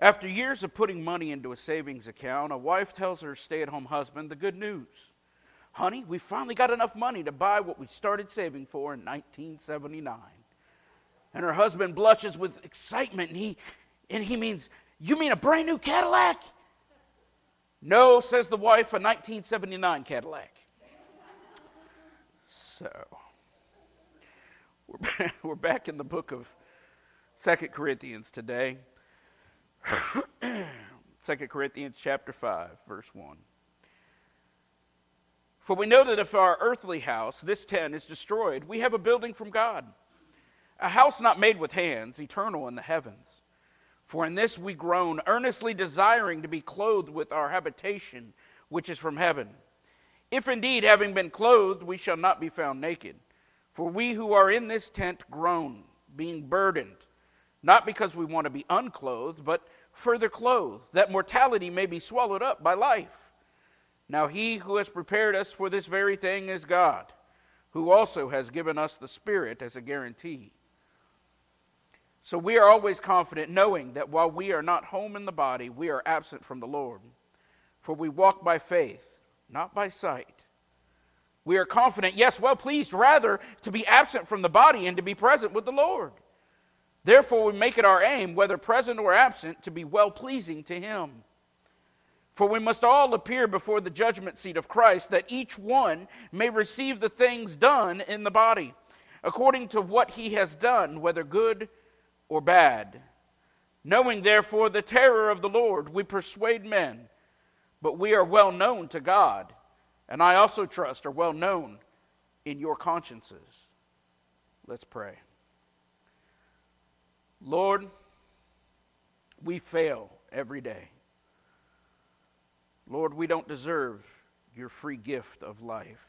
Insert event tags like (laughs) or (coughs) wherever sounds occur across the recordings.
After years of putting money into a savings account, a wife tells her stay at home husband the good news. Honey, we finally got enough money to buy what we started saving for in 1979. And her husband blushes with excitement and he, and he means, You mean a brand new Cadillac? No, says the wife, a 1979 Cadillac. So, we're, (laughs) we're back in the book of Second Corinthians today. (coughs) 2 Corinthians chapter 5, verse 1. For we know that if our earthly house, this tent, is destroyed, we have a building from God, a house not made with hands, eternal in the heavens. For in this we groan, earnestly desiring to be clothed with our habitation, which is from heaven. If indeed, having been clothed, we shall not be found naked. For we who are in this tent groan, being burdened, not because we want to be unclothed, but further clothed, that mortality may be swallowed up by life. Now he who has prepared us for this very thing is God, who also has given us the Spirit as a guarantee. So we are always confident, knowing that while we are not home in the body, we are absent from the Lord. For we walk by faith, not by sight. We are confident, yes, well pleased, rather to be absent from the body and to be present with the Lord. Therefore, we make it our aim, whether present or absent, to be well pleasing to Him. For we must all appear before the judgment seat of Christ, that each one may receive the things done in the body, according to what he has done, whether good or bad. Knowing therefore the terror of the Lord, we persuade men, but we are well known to God, and I also trust are well known in your consciences. Let's pray. Lord, we fail every day. Lord, we don't deserve your free gift of life,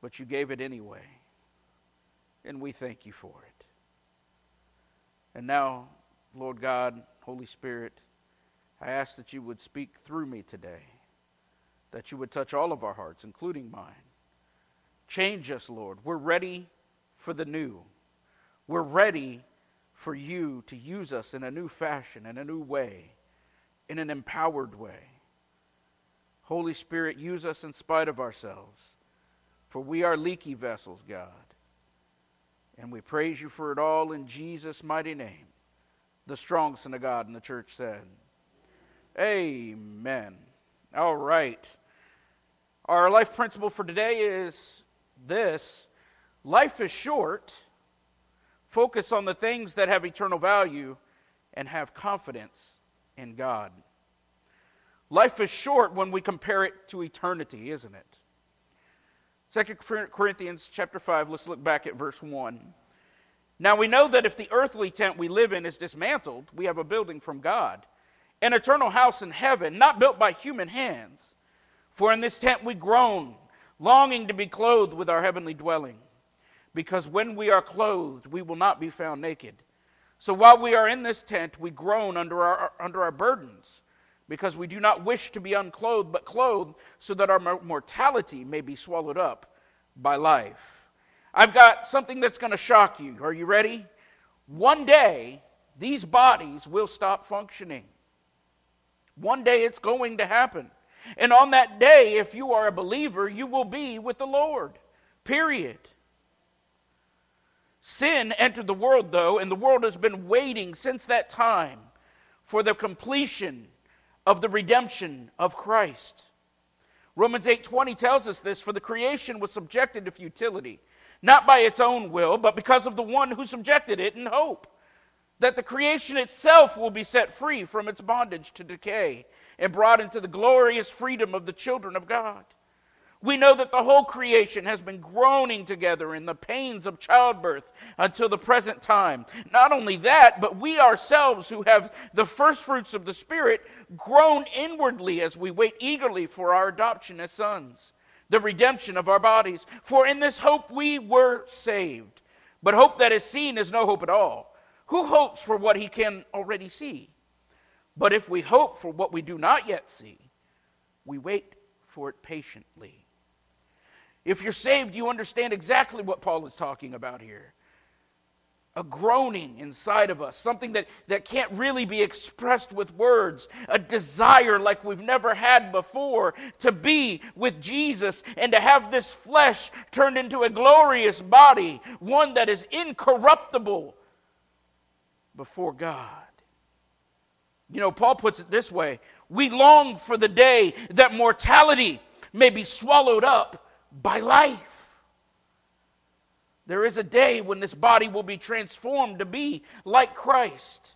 but you gave it anyway, and we thank you for it. And now, Lord God, Holy Spirit, I ask that you would speak through me today, that you would touch all of our hearts, including mine. Change us, Lord. We're ready for the new. We're ready for you to use us in a new fashion, in a new way, in an empowered way. Holy Spirit, use us in spite of ourselves, for we are leaky vessels, God. And we praise you for it all in Jesus' mighty name. The strong son of God, and the church said, Amen. All right. Our life principle for today is this life is short Focus on the things that have eternal value and have confidence in God. Life is short when we compare it to eternity, isn't it? 2 Corinthians chapter 5, let's look back at verse 1. Now we know that if the earthly tent we live in is dismantled, we have a building from God, an eternal house in heaven, not built by human hands. For in this tent we groan, longing to be clothed with our heavenly dwelling because when we are clothed, we will not be found naked. So while we are in this tent, we groan under our, under our burdens, because we do not wish to be unclothed, but clothed, so that our mortality may be swallowed up by life. I've got something that's going to shock you. Are you ready? One day, these bodies will stop functioning. One day it's going to happen. And on that day, if you are a believer, you will be with the Lord. Period. Sin entered the world, though, and the world has been waiting since that time for the completion of the redemption of Christ. Romans 8:20 tells us this, for the creation was subjected to futility, not by its own will, but because of the one who subjected it in hope that the creation itself will be set free from its bondage to decay and brought into the glorious freedom of the children of God. We know that the whole creation has been groaning together in the pains of childbirth until the present time. Not only that, but we ourselves who have the first fruits of the Spirit groan inwardly as we wait eagerly for our adoption as sons, the redemption of our bodies. For in this hope we were saved. But hope that is seen is no hope at all. Who hopes for what he can already see? But if we hope for what we do not yet see, we wait for it patiently. If you're saved, you understand exactly what Paul is talking about here. a groaning inside of us, something that, that can't really be expressed with words, a desire like we've never had before to be with Jesus and to have this flesh turned into a glorious body, one that is incorruptible before God. You know, Paul puts it this way we long for the day that mortality may be swallowed up by life. There is a day when this body will be transformed to be like Christ.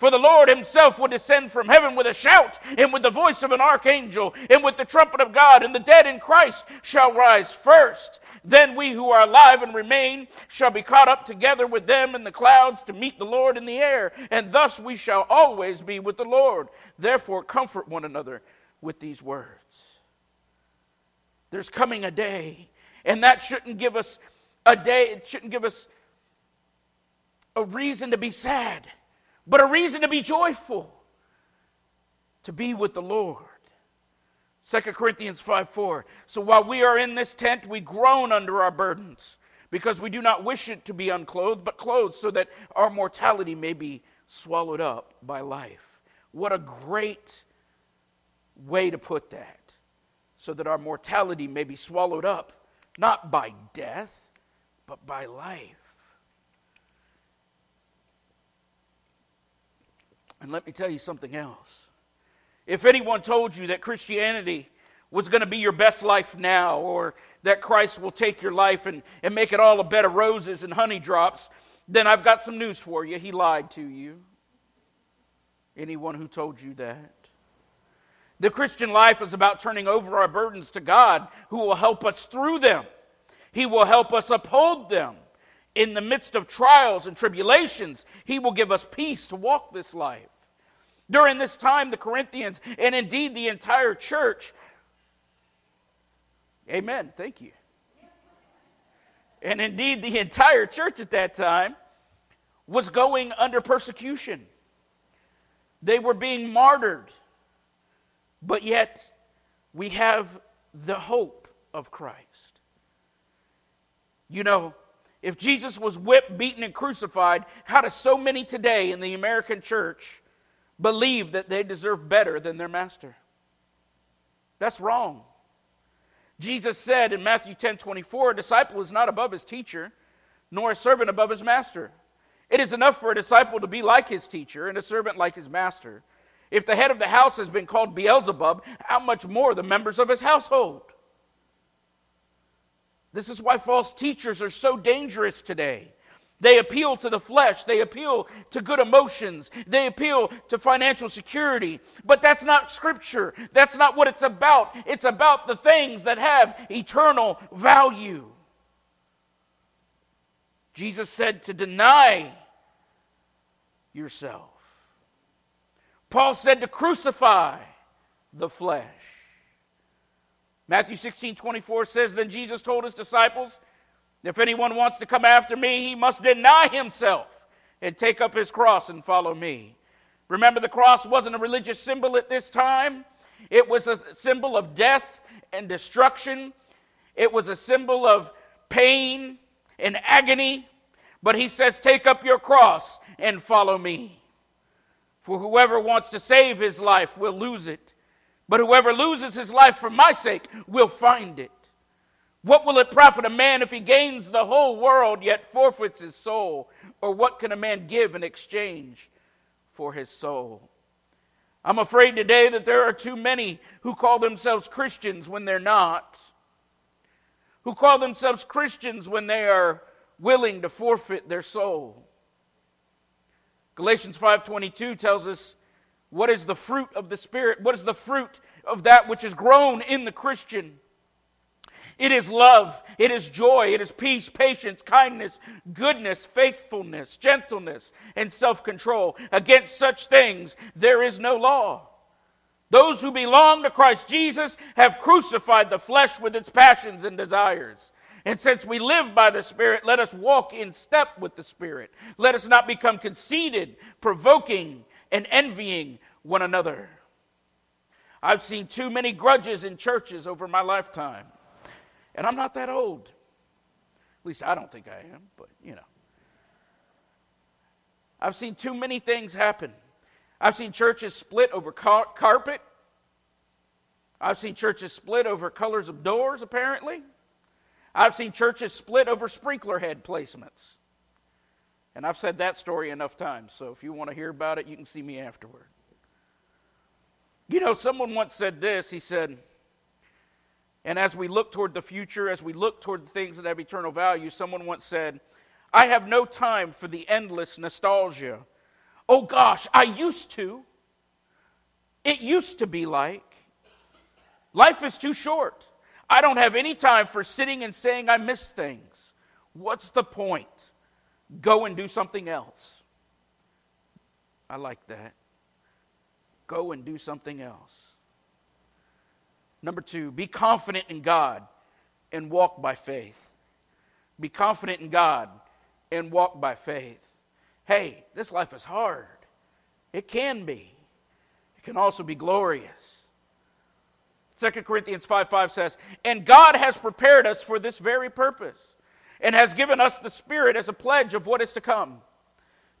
For the Lord himself will descend from heaven with a shout, and with the voice of an archangel, and with the trumpet of God, and the dead in Christ shall rise first. Then we who are alive and remain shall be caught up together with them in the clouds to meet the Lord in the air, and thus we shall always be with the Lord. Therefore, comfort one another with these words. There's coming a day, and that shouldn't give us a day, it shouldn't give us a reason to be sad but a reason to be joyful, to be with the Lord. 2 Corinthians 5 4. So while we are in this tent, we groan under our burdens, because we do not wish it to be unclothed, but clothed, so that our mortality may be swallowed up by life. What a great way to put that. So that our mortality may be swallowed up, not by death, but by life. And let me tell you something else. If anyone told you that Christianity was going to be your best life now, or that Christ will take your life and, and make it all a bed of roses and honey drops, then I've got some news for you. He lied to you. Anyone who told you that. The Christian life is about turning over our burdens to God, who will help us through them. He will help us uphold them in the midst of trials and tribulations, He will give us peace to walk this life. During this time, the Corinthians, and indeed the entire church, amen, thank you. And indeed, the entire church at that time was going under persecution. They were being martyred. But yet, we have the hope of Christ. You know, if Jesus was whipped, beaten, and crucified, how do so many today in the American church believe that they deserve better than their master? That's wrong. Jesus said in Matthew 10 24, a disciple is not above his teacher, nor a servant above his master. It is enough for a disciple to be like his teacher and a servant like his master. If the head of the house has been called Beelzebub, how much more the members of his household? This is why false teachers are so dangerous today. They appeal to the flesh. They appeal to good emotions. They appeal to financial security. But that's not Scripture. That's not what it's about. It's about the things that have eternal value. Jesus said to deny yourself. Paul said to crucify the flesh. Matthew 16 24 says, Then Jesus told his disciples, If anyone wants to come after me, he must deny himself and take up his cross and follow me. Remember, the cross wasn't a religious symbol at this time, it was a symbol of death and destruction, it was a symbol of pain and agony. But he says, Take up your cross and follow me. For whoever wants to save his life will lose it. But whoever loses his life for my sake will find it. What will it profit a man if he gains the whole world yet forfeits his soul? Or what can a man give in exchange for his soul? I'm afraid today that there are too many who call themselves Christians when they're not, who call themselves Christians when they are willing to forfeit their soul. Galatians 5:22 tells us what is the fruit of the Spirit? What is the fruit of that which is grown in the Christian? It is love, it is joy, it is peace, patience, kindness, goodness, faithfulness, gentleness, and self control. Against such things there is no law. Those who belong to Christ Jesus have crucified the flesh with its passions and desires. And since we live by the Spirit, let us walk in step with the Spirit. Let us not become conceited, provoking, and envying one another. I've seen too many grudges in churches over my lifetime. And I'm not that old. At least I don't think I am, but you know. I've seen too many things happen. I've seen churches split over car- carpet. I've seen churches split over colors of doors, apparently. I've seen churches split over sprinkler head placements. And I've said that story enough times, so if you want to hear about it, you can see me afterward. You know, someone once said this. He said, and as we look toward the future, as we look toward the things that have eternal value, someone once said, I have no time for the endless nostalgia. Oh gosh, I used to. It used to be like. Life is too short. I don't have any time for sitting and saying I miss things. What's the point? Go and do something else. I like that. Go and do something else. Number two, be confident in God and walk by faith. Be confident in God and walk by faith. Hey, this life is hard. It can be. It can also be glorious. 2 Corinthians 5 5 says, And God has prepared us for this very purpose, and has given us the Spirit as a pledge of what is to come.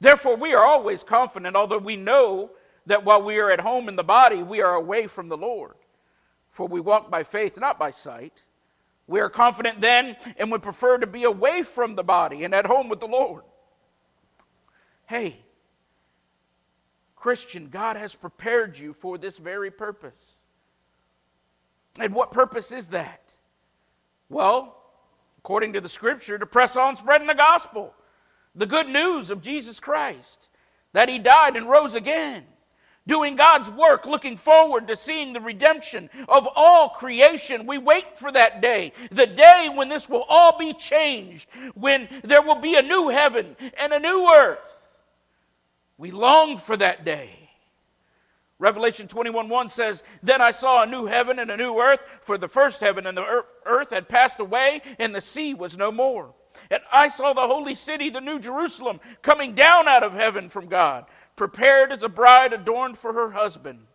Therefore, we are always confident, although we know that while we are at home in the body, we are away from the Lord. For we walk by faith, not by sight. We are confident then and would prefer to be away from the body and at home with the Lord. Hey, Christian, God has prepared you for this very purpose. And what purpose is that? Well, according to the scripture, to press on spreading the gospel, the good news of Jesus Christ, that he died and rose again, doing God's work, looking forward to seeing the redemption of all creation. We wait for that day, the day when this will all be changed, when there will be a new heaven and a new earth. We long for that day. Revelation 21 1 says, Then I saw a new heaven and a new earth, for the first heaven and the earth had passed away, and the sea was no more. And I saw the holy city, the new Jerusalem, coming down out of heaven from God, prepared as a bride adorned for her husband.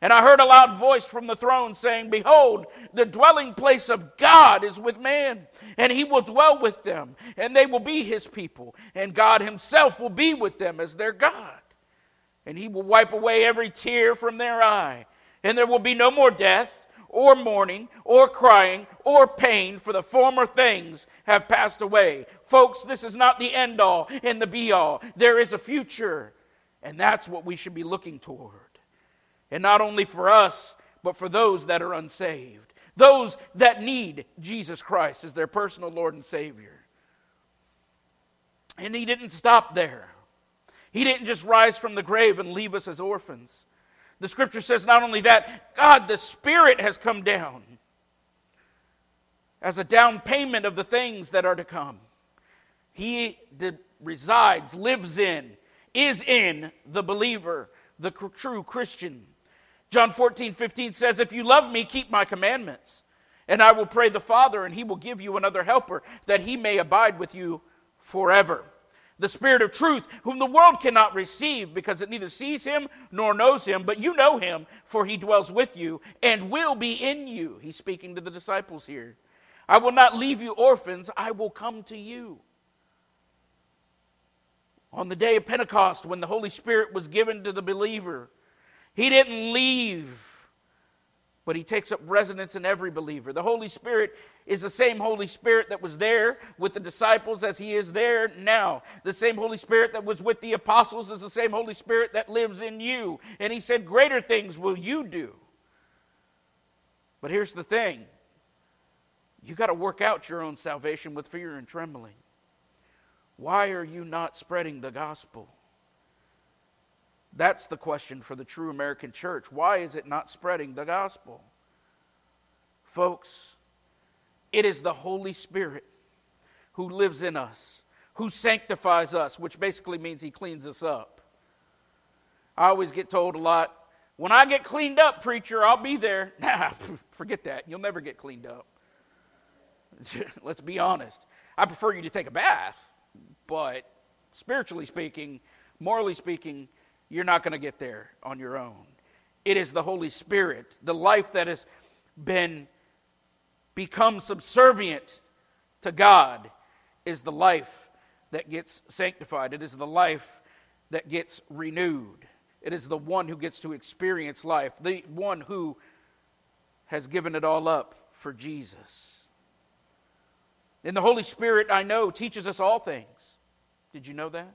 And I heard a loud voice from the throne saying, Behold, the dwelling place of God is with man, and he will dwell with them, and they will be his people, and God himself will be with them as their God and he will wipe away every tear from their eye. And there will be no more death, or mourning, or crying, or pain, for the former things have passed away. Folks, this is not the end all and the be all. There is a future, and that's what we should be looking toward. And not only for us, but for those that are unsaved, those that need Jesus Christ as their personal Lord and Savior. And he didn't stop there. He didn't just rise from the grave and leave us as orphans. The scripture says not only that, God, the Spirit has come down as a down payment of the things that are to come. He resides, lives in, is in the believer, the true Christian. John 14, 15 says, If you love me, keep my commandments. And I will pray the Father, and he will give you another helper, that he may abide with you forever the Spirit of truth, whom the world cannot receive because it neither sees him nor knows him, but you know him, for he dwells with you and will be in you. He's speaking to the disciples here. I will not leave you orphans, I will come to you. On the day of Pentecost, when the Holy Spirit was given to the believer, he didn't leave but he takes up residence in every believer. The Holy Spirit is the same Holy Spirit that was there with the disciples as he is there now. The same Holy Spirit that was with the apostles is the same Holy Spirit that lives in you. And he said, Greater things will you do. But here's the thing you got to work out your own salvation with fear and trembling. Why are you not spreading the gospel? That's the question for the true American church. Why is it not spreading the gospel? Folks, It is the Holy Spirit who lives in us, who sanctifies us, which basically means he cleans us up. I always get told a lot, when I get cleaned up, preacher, I'll be there. (laughs) Nah, (laughs) forget that. You'll never get cleaned up. (laughs) Let's be honest. I prefer you to take a bath, but spiritually speaking, morally speaking, you're not going to get there on your own. It is the Holy Spirit, the life that has been become subservient to God is the life that gets sanctified. It is the life that gets renewed. It is the one who gets to experience life, the one who has given it all up for Jesus. And the Holy Spirit, I know, teaches us all things. Did you know that?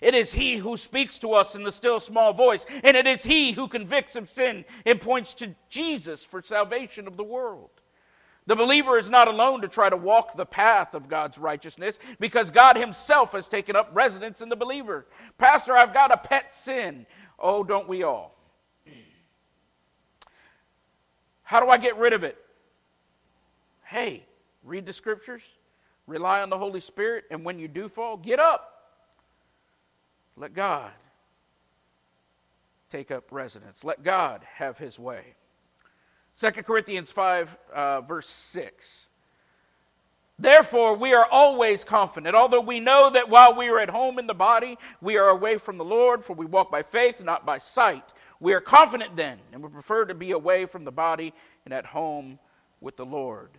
It is He who speaks to us in the still small voice, and it is He who convicts of sin and points to Jesus for salvation of the world. The believer is not alone to try to walk the path of God's righteousness because God Himself has taken up residence in the believer. Pastor, I've got a pet sin. Oh, don't we all? How do I get rid of it? Hey, read the scriptures, rely on the Holy Spirit, and when you do fall, get up. Let God take up residence. Let God have his way. 2 Corinthians 5, uh, verse 6. Therefore, we are always confident, although we know that while we are at home in the body, we are away from the Lord, for we walk by faith, not by sight. We are confident then, and we prefer to be away from the body and at home with the Lord.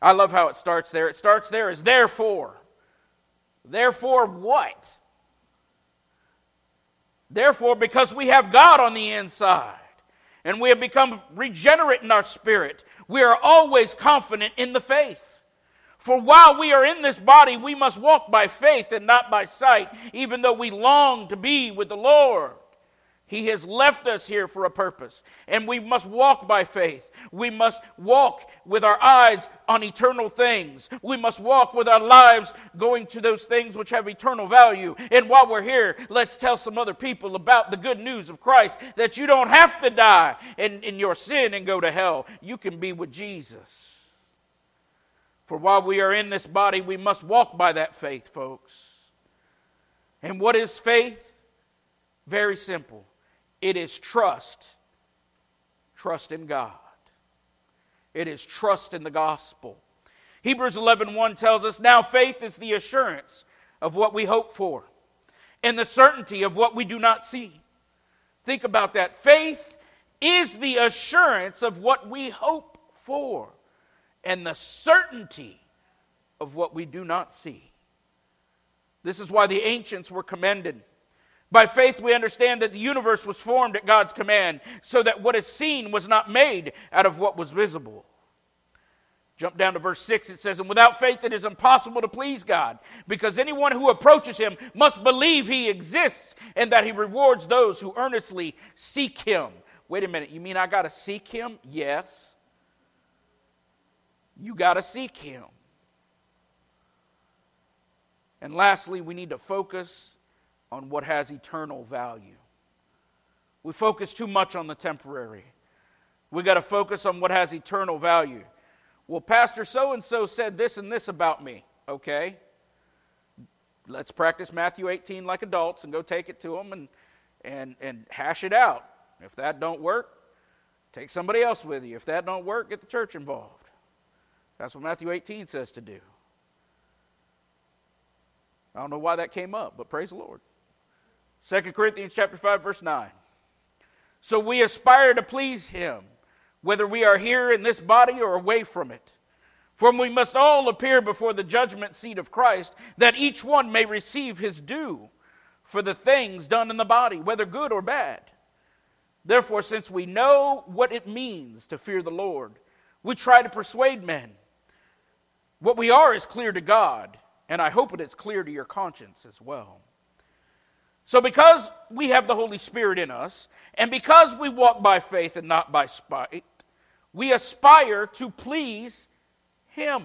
I love how it starts there. It starts there as therefore. Therefore, what? Therefore, because we have God on the inside and we have become regenerate in our spirit, we are always confident in the faith. For while we are in this body, we must walk by faith and not by sight, even though we long to be with the Lord. He has left us here for a purpose, and we must walk by faith. We must walk with our eyes on eternal things. We must walk with our lives going to those things which have eternal value. And while we're here, let's tell some other people about the good news of Christ that you don't have to die in, in your sin and go to hell. You can be with Jesus. For while we are in this body, we must walk by that faith, folks. And what is faith? Very simple it is trust. Trust in God. It is trust in the gospel. Hebrews 11:1 1 tells us, "Now faith is the assurance of what we hope for and the certainty of what we do not see." Think about that. Faith is the assurance of what we hope for and the certainty of what we do not see. This is why the ancients were commended by faith, we understand that the universe was formed at God's command, so that what is seen was not made out of what was visible. Jump down to verse 6. It says, And without faith it is impossible to please God, because anyone who approaches him must believe he exists and that he rewards those who earnestly seek him. Wait a minute, you mean I got to seek him? Yes. You got to seek him. And lastly, we need to focus on what has eternal value. We focus too much on the temporary. We got to focus on what has eternal value. Well, Pastor so and so said this and this about me. Okay. Let's practice Matthew 18 like adults and go take it to them and, and, and hash it out. If that don't work, take somebody else with you. If that don't work, get the church involved. That's what Matthew 18 says to do. I don't know why that came up, but praise the Lord. 2 Corinthians chapter 5 verse 9. So we aspire to please him, whether we are here in this body or away from it. For we must all appear before the judgment seat of Christ, that each one may receive his due for the things done in the body, whether good or bad. Therefore, since we know what it means to fear the Lord, we try to persuade men. What we are is clear to God, and I hope it is clear to your conscience as well. So, because we have the Holy Spirit in us, and because we walk by faith and not by spite, we aspire to please Him.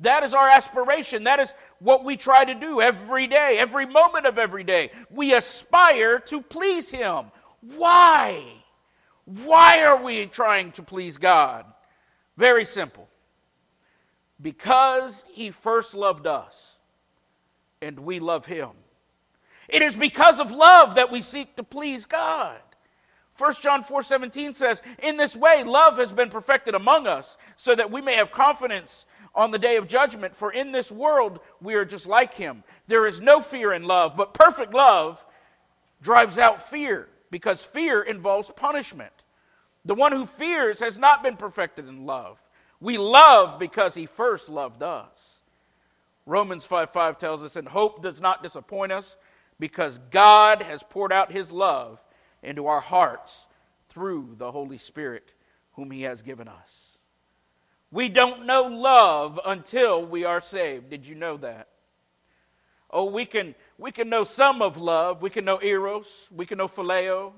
That is our aspiration. That is what we try to do every day, every moment of every day. We aspire to please Him. Why? Why are we trying to please God? Very simple. because he first loved us and we love him. It is because of love that we seek to please God. 1 John 4:17 says, In this way, love has been perfected among us, so that we may have confidence on the day of judgment. For in this world, we are just like him. There is no fear in love, but perfect love drives out fear, because fear involves punishment. The one who fears has not been perfected in love. We love because he first loved us. Romans 5 5 tells us, and hope does not disappoint us because God has poured out his love into our hearts through the Holy Spirit, whom he has given us. We don't know love until we are saved. Did you know that? Oh, we can, we can know some of love. We can know eros. We can know phileo.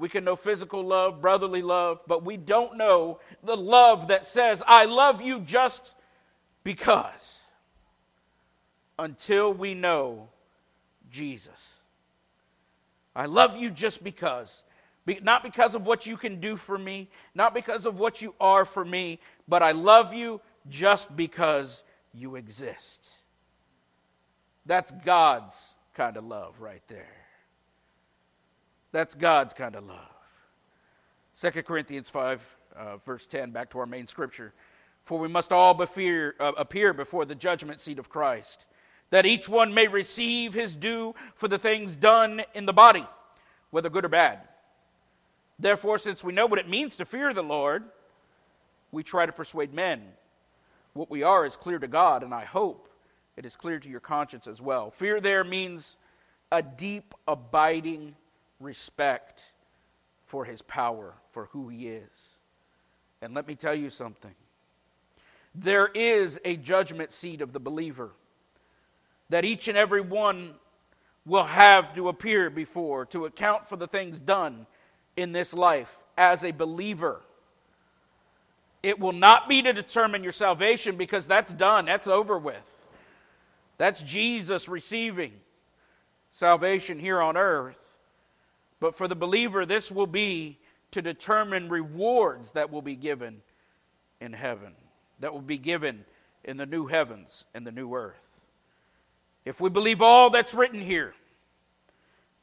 We can know physical love, brotherly love, but we don't know the love that says, I love you just because. Until we know Jesus. I love you just because. Be, not because of what you can do for me, not because of what you are for me, but I love you just because you exist. That's God's kind of love right there. That's God's kind of love. 2 Corinthians 5, uh, verse 10, back to our main scripture. For we must all uh, appear before the judgment seat of Christ, that each one may receive his due for the things done in the body, whether good or bad. Therefore, since we know what it means to fear the Lord, we try to persuade men. What we are is clear to God, and I hope it is clear to your conscience as well. Fear there means a deep, abiding respect for his power, for who he is. And let me tell you something there is a judgment seat of the believer that each and every one will have to appear before to account for the things done in this life as a believer. It will not be to determine your salvation because that's done, that's over with. That's Jesus receiving salvation here on earth. But for the believer, this will be to determine rewards that will be given in heaven, that will be given in the new heavens and the new earth. If we believe all that's written here,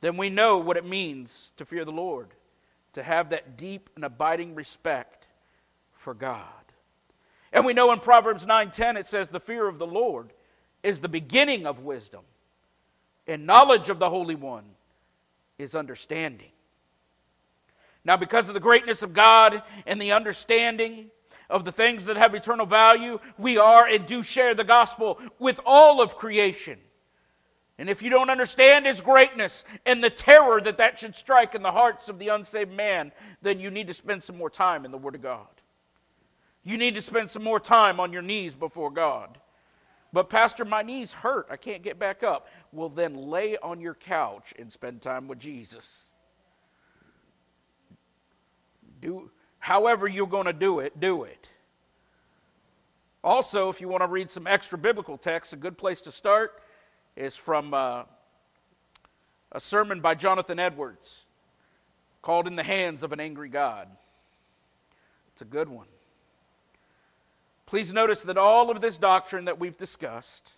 then we know what it means to fear the Lord, to have that deep and abiding respect for God. And we know in Proverbs 9:10 it says the fear of the Lord is the beginning of wisdom, and knowledge of the Holy One is understanding. Now, because of the greatness of God and the understanding of the things that have eternal value, we are and do share the gospel with all of creation. And if you don't understand his greatness and the terror that that should strike in the hearts of the unsaved man, then you need to spend some more time in the Word of God. You need to spend some more time on your knees before God. But, Pastor, my knees hurt. I can't get back up. Well, then lay on your couch and spend time with Jesus. Do, however you're going to do it, do it. Also, if you want to read some extra biblical texts, a good place to start is from uh, a sermon by Jonathan Edwards called In the Hands of an Angry God. It's a good one. Please notice that all of this doctrine that we've discussed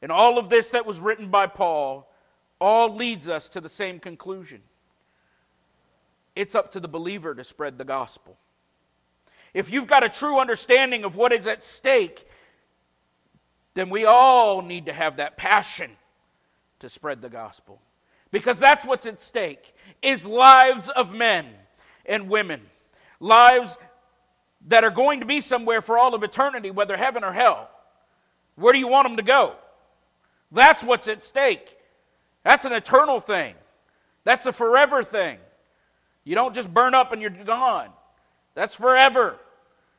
and all of this that was written by Paul all leads us to the same conclusion. It's up to the believer to spread the gospel. If you've got a true understanding of what is at stake, then we all need to have that passion to spread the gospel. Because that's what's at stake is lives of men and women. Lives that are going to be somewhere for all of eternity, whether heaven or hell. Where do you want them to go? That's what's at stake. That's an eternal thing. That's a forever thing. You don't just burn up and you're gone. That's forever.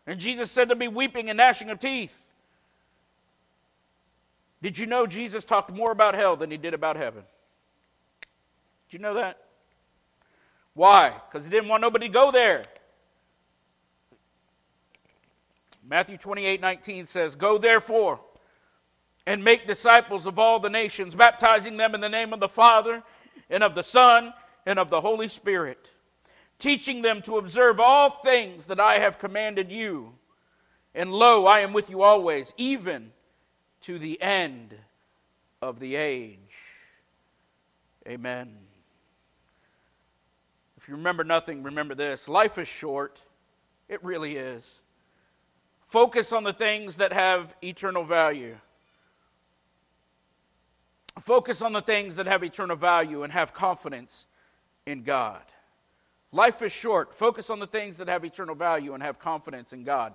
And Jesus said to be weeping and gnashing of teeth. Did you know Jesus talked more about hell than he did about heaven? Did you know that? Why? Because he didn't want nobody to go there. Matthew 28 19 says, Go therefore and make disciples of all the nations, baptizing them in the name of the Father and of the Son and of the Holy Spirit, teaching them to observe all things that I have commanded you. And lo, I am with you always, even to the end of the age. Amen. If you remember nothing, remember this life is short. It really is. Focus on the things that have eternal value. Focus on the things that have eternal value and have confidence in God. Life is short. Focus on the things that have eternal value and have confidence in God.